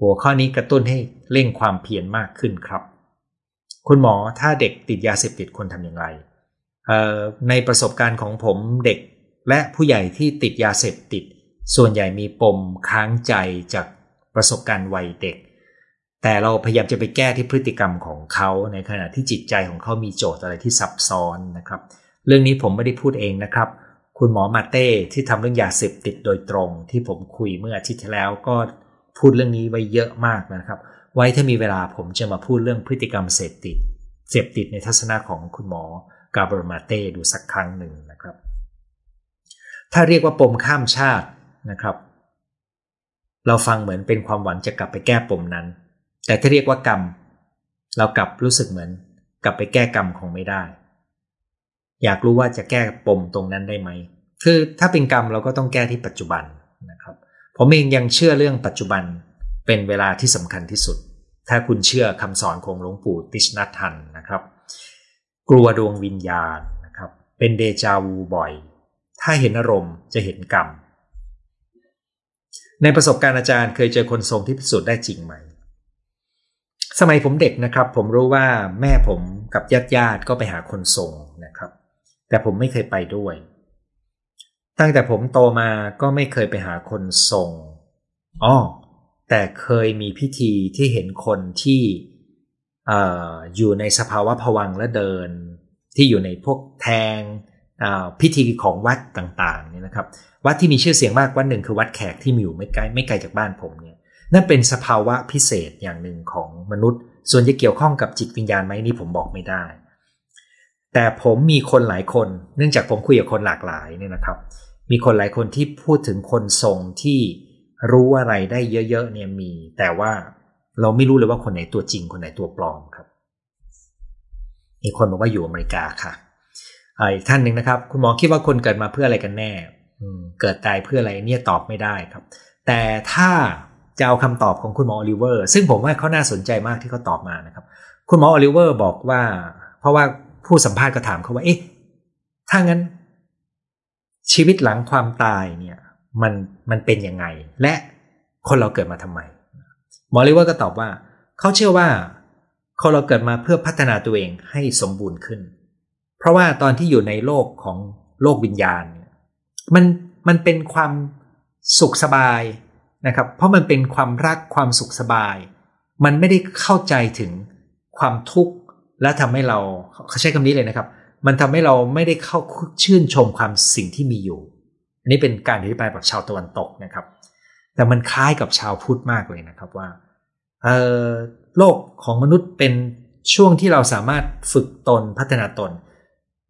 หัวข้อนี้กระตุ้นให้เร่งความเพียรมากขึ้นครับ คุณหมอถ้าเด็กติดยาเสพติดควรทำอย่างไร ในประสบการณ์ของผมเด็กและผู้ใหญ่ที่ติดยาเสพติด ส่วนใหญ่มีปมค้างใจจากประสบการณ์วัยเด็ก แต่เราพยายามจะไปแก้ที่พฤติกรรมของเขาในขณะที่จิตใจของเขามีโจทย์อะไรที่ซับซ้อนนะครับ เรื่องนี้ผมไม่ได้พูดเองนะครับ คุณหมอมาเต้ที่ทำเรื่องยาเสพติดโดยตรง ที่ผมคุยเมื่ออาทิตย์ที่แล้วก็พูดเรื่องนี้ไว้เยอะมากนะครับ ไว้ถ้ามีเวลาผมจะมาพูดเรื่องพฤติกรรมเสพติดเสพติดในทัศนะของคุณหมอ กาบรมาเต้ดูสักครั้งหนึ่งนะครับ ถ้าเรียกว่าปมข้ามชาตินะครับ เราฟังเหมือนเป็นความหวังจะกลับไปแก้ปมนั้น แต่ถ้าเรียกว่ากรรม เรากลับรู้สึกเหมือน กลับไปแก้กรรมคงไม่ได้ อยากรู้ว่าจะแก้ปมตรงนั้นได้ไหมคือถ้าเป็นกรรมเราก็ต้องแก้ที่ปัจจุบันนะครับผมเองยังเชื่อเรื่องปัจจุบันเป็นเวลาที่สำคัญที่สุด ถ้าคุณเชื่อคำสอนของหลวงปู่ติชนัทันนะครับ กลัวดวงวิญญาณนะครับ เป็นเดจาวูบ่อย ถ้าเห็นอารมณ์จะเห็นกรรม ในประสบการณ์อาจารย์เคยเจอคนทรงที่พิสูจน์ได้จริงไหม สมัยผมเด็กนะครับ ผมรู้ว่าแม่ผมกับญาติญาติก็ไปหาคนทรงนะครับ แต่ผมไม่เคยไปด้วย ตั้งแต่ผมโตมาก็ไม่เคยไปหาคนทรงอ๋อแต่เคยมีพิธีที่เห็นคนที่ ออยู่ในสภาวะผวังและเดิน ที่อยู่ในพวกแทงพิธีของวัดต่างๆเนี่ยนะครับ วัดที่มีชื่อเสียงมากวัดหนึ่งคือวัดแขกที่มีอยู่ไม่ไกลไม่ไกลจากบ้านผมเนี่ยนั่นเป็นสภาวะพิเศษอย่างหนึ่งของมนุษย์ ส่วนจะเกี่ยวข้องกับจิตวิญญาณไหมนี่ผมบอกไม่ได้ แต่ผมมีคนหลายคน เนื่องจากผมคุยกับคนหลากหลายเนี่ยนะครับ มีคนหลายคนที่พูดถึงคนทรงที่รู้อะไรได้เยอะๆเนี่ยมี แต่ว่า เราไม่รู้เลยว่าคนไหนตัวจริง คนไหนตัวปลอมครับมีคนบอกว่าอยู่อเมริกาค่ะอีกท่านหนึ่งนะครับ คุณหมอคิดว่าคนเกิดมาเพื่ออะไรกันแน่เกิดตายเพื่ออะไรเนี่ยตอบไม่ได้ครับ แต่ถ้าจะเอาคำตอบของคุณหมอโอลิเวอร์ ซึ่งผมว่าเขาน่าสนใจมากที่เขาตอบมานะครับ คุณหมอโอลิเวอร์บอกว่า เพราะว่าผู้สัมภาษณ์ก็ถามเขาว่า เอ๊ะ ถ้างั้น ชีวิตหลังความตายเนี่ย มันมันเป็นยังไง และคนเราเกิดมาทำไม หมอโอลิเวอร์ก็ตอบว่า เขาเชื่อว่าคนเราเกิดมาเพื่อพัฒนาตัวเองให้สมบูรณ์ขึ้น เพราะว่าตอนที่อยู่ในโลกของโลกวิญญาณ มันมันเป็นความสุขสบายนะครับ เพราะมันเป็นความรักความสุขสบาย มันไม่ได้เข้าใจถึงความทุกข์และทำให้เราเขาใช้คำนี้เลยนะครับ มันทำให้เราไม่ได้เข้าชื่นชมความสิ่งที่มีอยู่ อันนี้เป็นการอธิบายแบบชาวตะวันตกนะครับ แต่มันคล้ายกับชาวพุทธมากเลยนะครับว่าเออโลกของมนุษย์เป็นช่วงที่เราสามารถฝึกตนพัฒนาตน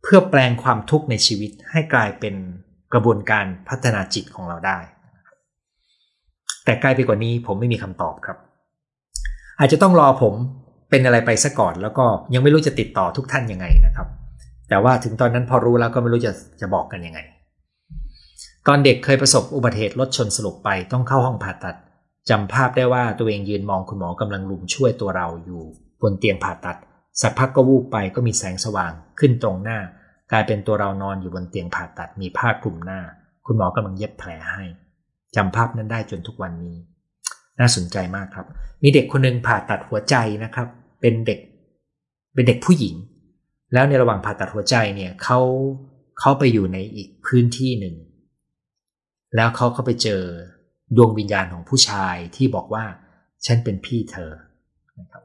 เพื่อแปลงความทุกข์ในชีวิตให้กลายเป็นกระบวนการพัฒนาจิตของเราได้ แต่ใกล้ไปกว่านี้ผมไม่มีคำตอบครับ อาจจะต้องรอผมเป็นอะไรไปซะก่อนแล้วก็ยังไม่รู้จะติดต่อทุกท่านยังไงนะครับ แต่ว่าถึงตอนนั้นพอรู้แล้วก็ไม่รู้จะจะบอกกันยังไง ตอนเด็กเคยประสบอุบัติเหตุรถชนสลบไปต้องเข้าห้องผ่าตัดจำภาพได้ว่าตัวเองยืนมองคุณหมอกำลังลุมช่วยตัวเราอยู่บนเตียงผ่าตัด สักพักก็วูบไปก็มีแสงสว่างขึ้นตรงหน้า กลายเป็นตัวเรานอนอยู่บนเตียงผ่าตัดมีผ้าคลุมหน้า คุณหมอกำลังเย็บแผลให้จำภาพนั้นได้จนทุกวันนี้ น่าสนใจมากครับ มีเด็กคนหนึ่งผ่าตัดหัวใจนะครับ เป็นเด็ก เป็นเด็กผู้หญิง แล้วในระหว่างผ่าตัดหัวใจเนี่ยเขาเขาไปอยู่ในอีกพื้นที่หนึ่ง แล้วเขาเขาไปเจอดวงวิญญาณของผู้ชายที่บอกว่า ฉันเป็นพี่เธอนะครับ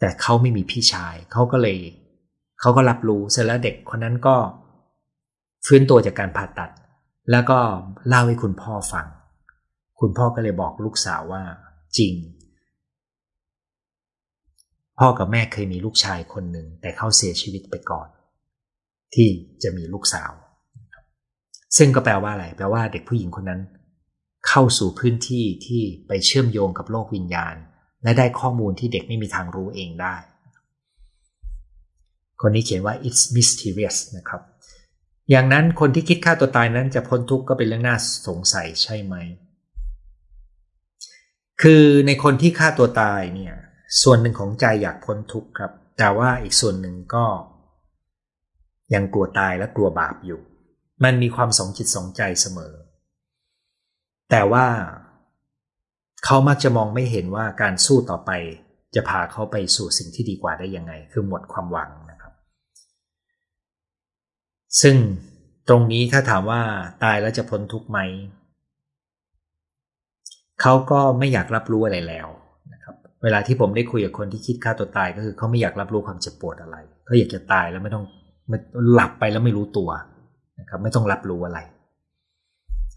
แต่เขาไม่มีพี่ชายเขาก็เลยเขาก็รับรู้เสร็จแล้วเด็กคนนั้นก็ฟื้นตัวจากการผ่าตัด แล้วก็เล่าให้คุณพ่อฟัง คุณพ่อก็เลยบอกลูกสาวว่า จริง พ่อกับแม่เคยมีลูกชายคนหนึ่งแต่เขาเสียชีวิตไปก่อน ที่จะมีลูกสาว ซึ่งก็แปลว่าอะไร แปลว่าเด็กผู้หญิงคนนั้น เข้าสู่พื้นที่ที่ไปเชื่อมโยงกับโลกวิญญาณ และได้ข้อมูลที่เด็กไม่มีทางรู้เองได้ คนนี้เขียนว่า it's mysterious นะครับ อย่างนั้นคนที่คิดฆ่าตัวตายนั้นจะพ้นทุกข์ก็เป็นเรื่องน่าสงสัยใช่ไหม คือในคนที่ฆ่าตัวตายเนี่ย ส่วนหนึ่งของใจอยากพ้นทุกข์ครับ แต่ว่าอีกส่วนหนึ่งก็ ยังกลัวตายและกลัวบาปอยู่ มันมีความสองจิตสองใจเสมอ แต่ว่าเขามักจะมองไม่เห็นว่าการสู้ต่อไปจะพาเขาไปสู่สิ่งที่ดีกว่าได้ยังไง คือหมดความหวังนะครับ ซึ่งตรงนี้ถ้าถามว่าตายแล้วจะพ้นทุกข์ไหม เขาก็ไม่อยากรับรู้อะไรแล้วนะครับ เวลาที่ผมได้คุยกับคนที่คิดฆ่าตัวตายก็คือเขาไม่อยากรับรู้ความเจ็บปวดอะไรเขาอยากจะตายแล้วไม่ต้องหลับไปแล้วไม่รู้ตัว นะครับไม่ต้องรับรู้อะไร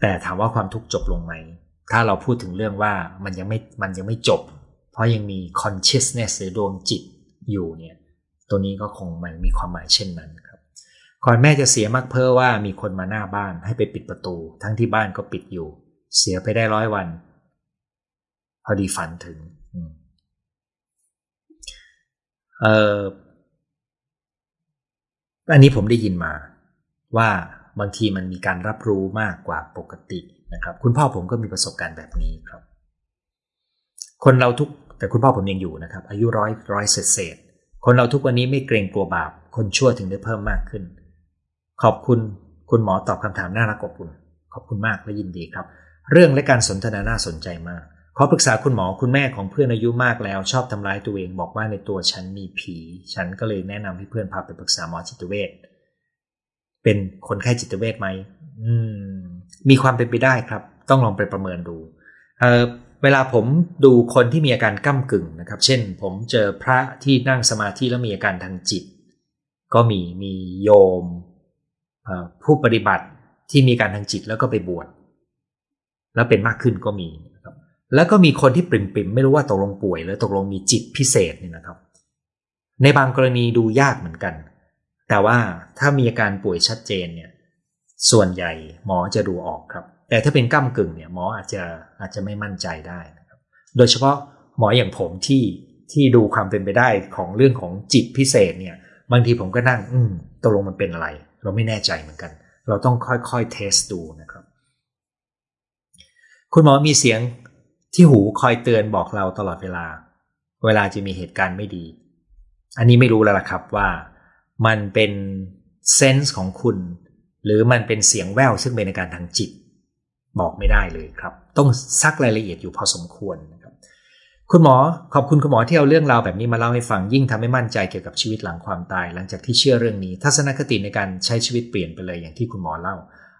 แต่ถามว่าความทุกข์จบลงไหม ถ้าเราพูดถึงเรื่องว่ามันยังไม่มันยังไม่จบ เพราะยังมี consciousness หรือดวงจิตอยู่เนี่ยตัวนี้ก็คงมันมีความหมายเช่นนั้นก่อนแม่จะเสียมักเพ้อว่ามีคนมาหน้าบ้านให้ไปปิดประตู ทั้งที่บ้านก็ปิดอยู่ เสียไปได้ร้อยวัน พอดีฝันถึงเอออันนี้ผมได้ยินมา ว่าบางทีมันมีการรับรู้มากกว่าปกตินะครับ คุณพ่อผมก็มีประสบการณ์แบบนี้ครับ คนเราทุกแต่คุณพ่อผมยังอยู่นะครับ อายุร้อยร้อยเศษเศษคนเราทุกวันนี้ไม่เกรงกลัวบาป คนชั่วถึงได้เพิ่มมากขึ้น ขอบคุณคุณหมอตอบคำถามน่ารักอบอุ่นขอบคุณมากและยินดีครับ เรื่องและการสนทนาน่าสนใจมาก ขอปรึกษาคุณหมอคุณแม่ของเพื่อนอายุมากแล้ว ชอบทำร้ายตัวเองบอกว่าในตัวฉันมีผี ฉันก็เลยแนะนำให้เพื่อนพาไปปรึกษาหมอจิตเวช เป็นคนไข้จิตเวชไหมมมีความเป็นไปได้ครับ ต้องลองไปประเมินดูเออเวลาผมดูคนที่มีอาการก้ากึ่งนะครับ เช่น ผมเจอพระที่นั่งสมาธิแล้วมีอาการทางจิต ก็มีมีโยมผู้ปฏิบัติที่มีการทางจิตแล้วก็ไปบวชแล้วเป็นมากขึ้นก็มีนะครับ แล้วก็มีคนที่ปริมปริมไม่รู้ว่าตกลงป่วย หรือตกลงมีจิตพิเศษนี่นะครับ ในบางกรณีดูยากเหมือนกัน แต่ว่าถ้ามีอาการป่วยชัดเจนเนี่ยส่วนใหญ่หมอจะดูออกครับ แต่ถ้าเป็นก้ากึ่งเนี่ยหมออาจจะอาจจะไม่มั่นใจได้นะครับ โดยเฉพาะหมออย่างผมที่ที่ดูความเป็นไปได้ของเรื่องของจิตพิเศษเนี่ย บางทีผมก็นั่ง อืมตกลงมันเป็นอะไร เราไม่แน่ใจเหมือนกัน เราต้องค่อยๆเทสดูนะครับ คุณหมอมีเสียงที่หูคอยเตือนบอกเราตลอดเวลา เวลาจะมีเหตุการณ์ไม่ดี อันนี้ไม่รู้แล้วล่ะครับว่า มันเป็นเซนส์ของคุณ หรือมันเป็นเสียงแววซึ่งเป็นในการทางจิต บอกไม่ได้เลยครับ ต้องซักรายละเอียดอยู่พอสมควรนะครับ คุณหมอขอบคุณคุณหมอที่เอาเรื่องราวแบบนี้มาเล่าให้ฟังยิ่งทำให้มั่นใจเกี่ยวกับชีวิตหลังความตาย หลังจากที่เชื่อเรื่องนี้ ทัศนคติในการใช้ชีวิตเปลี่ยนไปเลยอย่างที่คุณหมอเล่า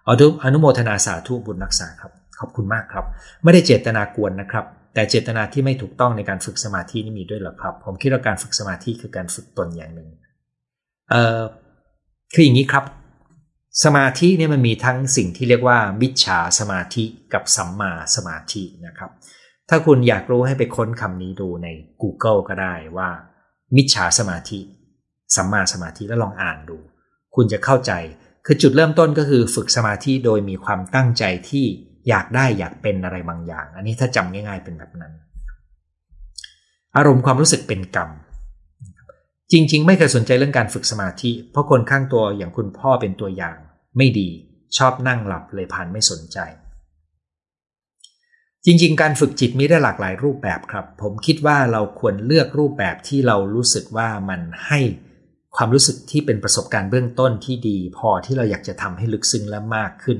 ออนุโมทนาสาธุบุญรักษาครับขอบคุณมากครับ ไม่ได้เจตนากวนนะครับ แต่เจตนาที่ไม่ถูกต้องในการฝึกสมาธินี่มีด้วยหรอครับ ผมคิดว่าการฝึกสมาธิคือการฝึกตนอย่างหนึ่ง เอ่อคืออย่างนี้ครับ สมาธิเนี่ยมันมีทั้งสิ่งที่เรียกว่ามิจฉาสมาธิกับสัมมาสมาธินะครับ ถ้าคุณอยากรู้ให้ไปค้นคำนี้ดูใน Google ก็ได้ว่า มิจฉาสมาธิ สัมมาสมาธิแล้วลองอ่านดู คุณจะเข้าใจคือจุดเริ่มต้นก็คือฝึกสมาธิโดยมีความตั้งใจที่อยากได้อยากเป็นอะไรบางอย่าง อันนี้ถ้าจำง่าย ๆเป็นแบบนั้น อารมณ์ความรู้สึกเป็นกรรม จริง ๆ ไม่เคยสนใจเรื่องการฝึกสมาธิ เพราะคนข้างตัวอย่างคุณพ่อเป็นตัวอย่าง ไม่ดีชอบนั่งหลับเลยผ่านไม่สนใจ จริง ๆ การฝึกจิตมีได้หลากหลายรูปแบบครับ ผมคิดว่าเราควรเลือกรูปแบบที่เรารู้สึกว่ามันให้ความรู้สึกที่เป็นประสบการณ์เบื้องต้นที่ดี พอที่เราอยากจะทำให้ลึกซึ้งและมากขึ้น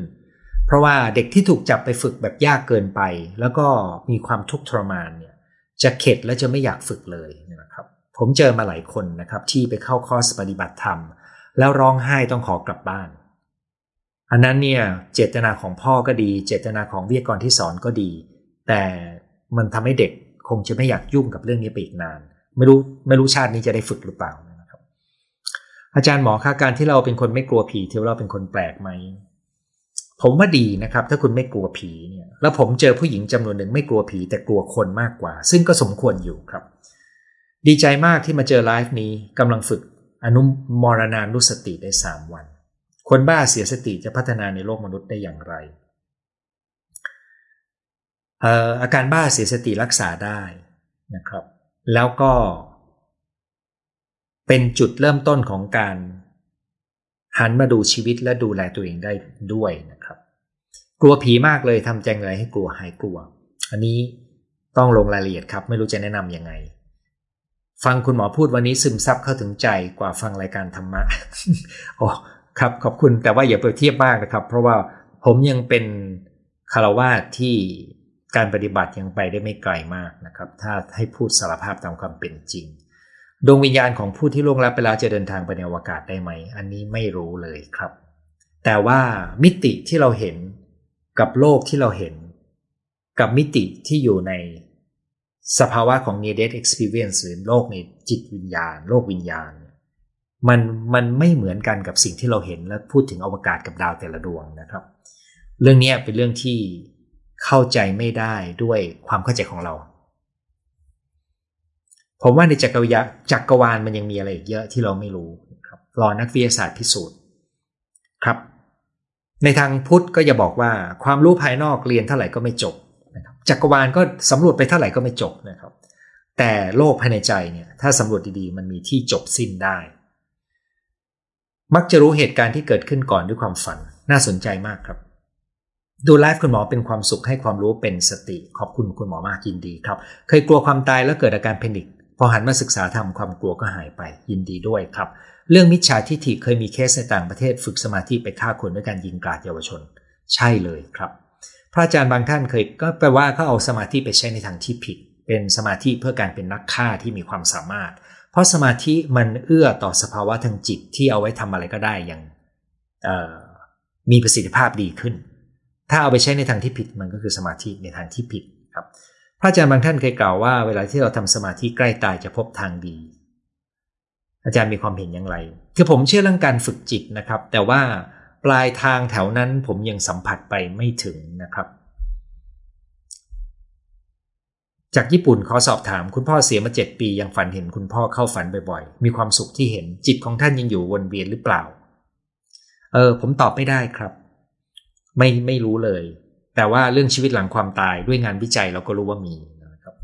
เพราะว่าเด็กที่ถูกจับไปฝึกแบบยากเกินไป แล้วก็มีความทุกข์ทรมานเนี่ยจะเข็ดและจะไม่อยากฝึกเลยนะครับ ผมเจอมาหลายคนนะครับที่ไปเข้าคอร์สปฏิบัติธรรม แล้วร้องไห้ต้องขอกลับบ้าน อันนั้นเนี่ยเจตนาของพ่อก็ดี เจตนาของวิทยากรที่สอนก็ดี แต่มันทำให้เด็กคงจะไม่อยากยุ่งกับเรื่องนี้ไปอีกนาน ไม่รู้ไม่รู้ชาตินี้จะได้ฝึกหรือเปล่านะครับ อาจารย์หมอค่าการที่เราเป็นคนไม่กลัวผีที่เราเป็นคนแปลกไหมผมว่าดีนะครับ ถ้าคุณไม่กลัวผีเนี่ยแล้วผมเจอผู้หญิงจำนวนหนึ่งไม่กลัวผีแต่กลัวคนมากกว่า ซึ่งก็สมควรอยู่ครับ ดีใจมากที่มาเจอไลฟ์นี้กำลังฝึกอนุมรณานุสติได้ 3 วัน คนบ้าเสียสติจะพัฒนาในโลกมนุษย์ได้อย่างไร อาการบ้าเสียสติรักษาได้นะครับ แล้วก็ เป็นจุดเริ่มต้นของการ หันมาดูชีวิตและดูแลตัวเองได้ด้วยนะครับ กลัวผีมากเลยทำใจไงให้กลัวหายกลัว อันนี้ต้องลงรายละเอียดครับ ไม่รู้จะแนะนำยังไง ฟังคุณหมอพูดวันนี้ซึมซับเข้าถึงใจกว่าฟังรายการธรรมะโอ้ครับขอบคุณแต่ว่าอย่าไปเทียบมากนะครับ เพราะว่าผมยังเป็นคารวาสที่การปฏิบัติยังไปได้ไม่ไกลมากนะครับ ถ้าให้พูดสารภาพตามความเป็นจริง ดวงวิญญาณของผู้ที่ล่วงลับไปแล้วจะเดินทางไปในอวกาศได้ไหม อันนี้ไม่รู้เลยครับ แต่ว่ามิติที่เราเห็นกับโลกที่เราเห็น กับมิติที่อยู่ใน สภาวะของ near death experience หรือโลกในจิตวิญญาณ โลกวิญญาณ มันมันไม่เหมือนกันกับสิ่งที่เราเห็นและพูดถึงอวกาศกับดาวแต่ละดวงนะครับ เรื่องนี้เป็นเรื่องที่เข้าใจไม่ได้ด้วยความเข้าใจของเรา ผมว่าในจักรวาลจักรวาลมันยังมีอะไรอีกเยอะที่เราไม่รู้ครับรอนักวิทยาศาสตร์พิสูจน์ครับ ในทางพุทธก็อย่าบอกว่าความรู้ภายนอกเรียนเท่าไหร่ก็ไม่จบนะครับ จักรวาลก็สำรวจไปเท่าไหร่ก็ไม่จบนะครับ แต่โลกภายในใจเนี่ยถ้าสำรวจดีๆ มันมีที่จบสิ้นได้ มักจะรู้เหตุการณ์ที่เกิดขึ้นก่อนด้วยความฝันน่าสนใจมากครับ ดูไลฟ์คุณหมอเป็นความสุขให้ความรู้เป็นสติ ขอบคุณคุณหมอมากยินดีครับ เคยกลัวความตายแล้วเกิดอาการแพนิคพอหันมาศึกษาทำความกลัวก็หายไปยินดีด้วยครับ เรื่องมิจฉาทิฏฐิเคยมีเคสในต่างประเทศ ฝึกสมาธิไปฆ่าคนด้วยการยิงกราดเยาวชน ใช่เลยครับ พระอาจารย์บางท่านเคยก็แปลว่าเขาเอาสมาธิไปใช้ในทางที่ผิด เป็นสมาธิเพื่อการเป็นนักฆ่าที่มีความสามารถ เพราะสมาธิมันเอื้อต่อสภาวะทางจิตที่เอาไว้ทำอะไรก็ได้อย่างมีประสิทธิภาพดีขึ้น ถ้าเอาไปใช้ในทางที่ผิดมันก็คือสมาธิในทางที่ผิดครับ พระอาจารย์บางท่านเคยกล่าวว่า เวลาที่เราทำสมาธิใกล้ตายจะพบทางดี อาจารย์มีความเห็นอย่างไร คือผมเชื่อเรื่องการฝึกจิตนะครับ แต่ว่า ปลายทางแถวนั้นผมยังสัมผัสไปไม่ถึงนะครับ จากญี่ปุ่นขอสอบถามคุณพ่อเสียมาเจ็ดปียังฝันเห็นคุณพ่อเข้าฝันบ่อยๆ มีความสุขที่เห็นจิตของท่านยังอยู่วนเวียนหรือเปล่า เออ ผมตอบไม่ได้ครับ ไม่ไม่รู้เลย แต่ว่าเรื่องชีวิตหลังความตายด้วยงานวิจัยเราก็รู้ว่ามีนะครับ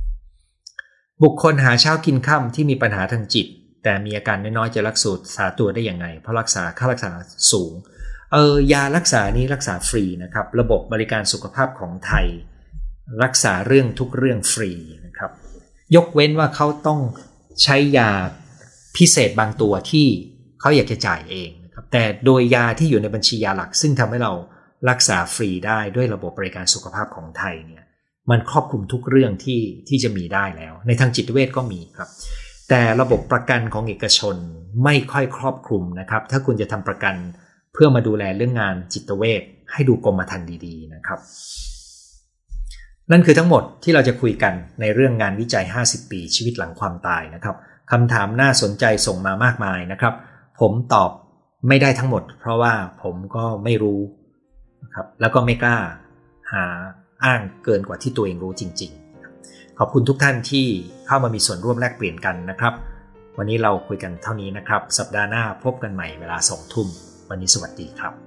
บุคคลหาเช้ากินค่ำที่มีปัญหาทางจิตแต่มีอาการน้อยๆจะรักษาตัวได้อย่างไง เพราะรักษาค่ารักษาสูง เออยารักษานี้รักษาฟรีนะครับ ระบบบริการสุขภาพของไทย รักษาเรื่องทุกเรื่องฟรีนะครับ ยกเว้นว่าเขาต้องใช้ยาพิเศษบางตัวที่เขาอยากจะจ่ายเองนะครับแต่โดยยาที่อยู่ในบัญชียาหลัก ซึ่งทำให้เรารักษาฟรีได้ด้วยระบบบริการสุขภาพของไทยเนี่ยมันครอบคลุมทุกเรื่องที่ที่จะมีได้แล้ว ในทางจิตเวชก็มีครับ แต่ระบบประกันของเอกชนไม่ค่อยครอบคลุมนะครับ ถ้าคุณจะทำประกัน เพื่อมาดูแลเรื่องงานจิตเวชให้ดูกรมธรรม์ดีๆนะครับ นั่นคือทั้งหมดที่เราจะคุยกันในเรื่องงานวิจัย 50 ปีชีวิตหลังความตายนะครับคำถามน่าสนใจส่งมามากมายนะครับ ผมตอบไม่ได้ทั้งหมด เพราะว่าผมก็ไม่รู้นะครับแล้วก็ไม่กล้าหาอ้างเกินกว่าที่ตัวเองรู้จริง ๆ ขอบคุณทุกท่านที่เข้ามามีส่วนร่วมแลกเปลี่ยนกันนะครับ วันนี้เราคุยกันเท่านี้นะครับ สัปดาห์หน้าพบกันใหม่เวลาสองทุ่ม วันนี้สวัสดีครับ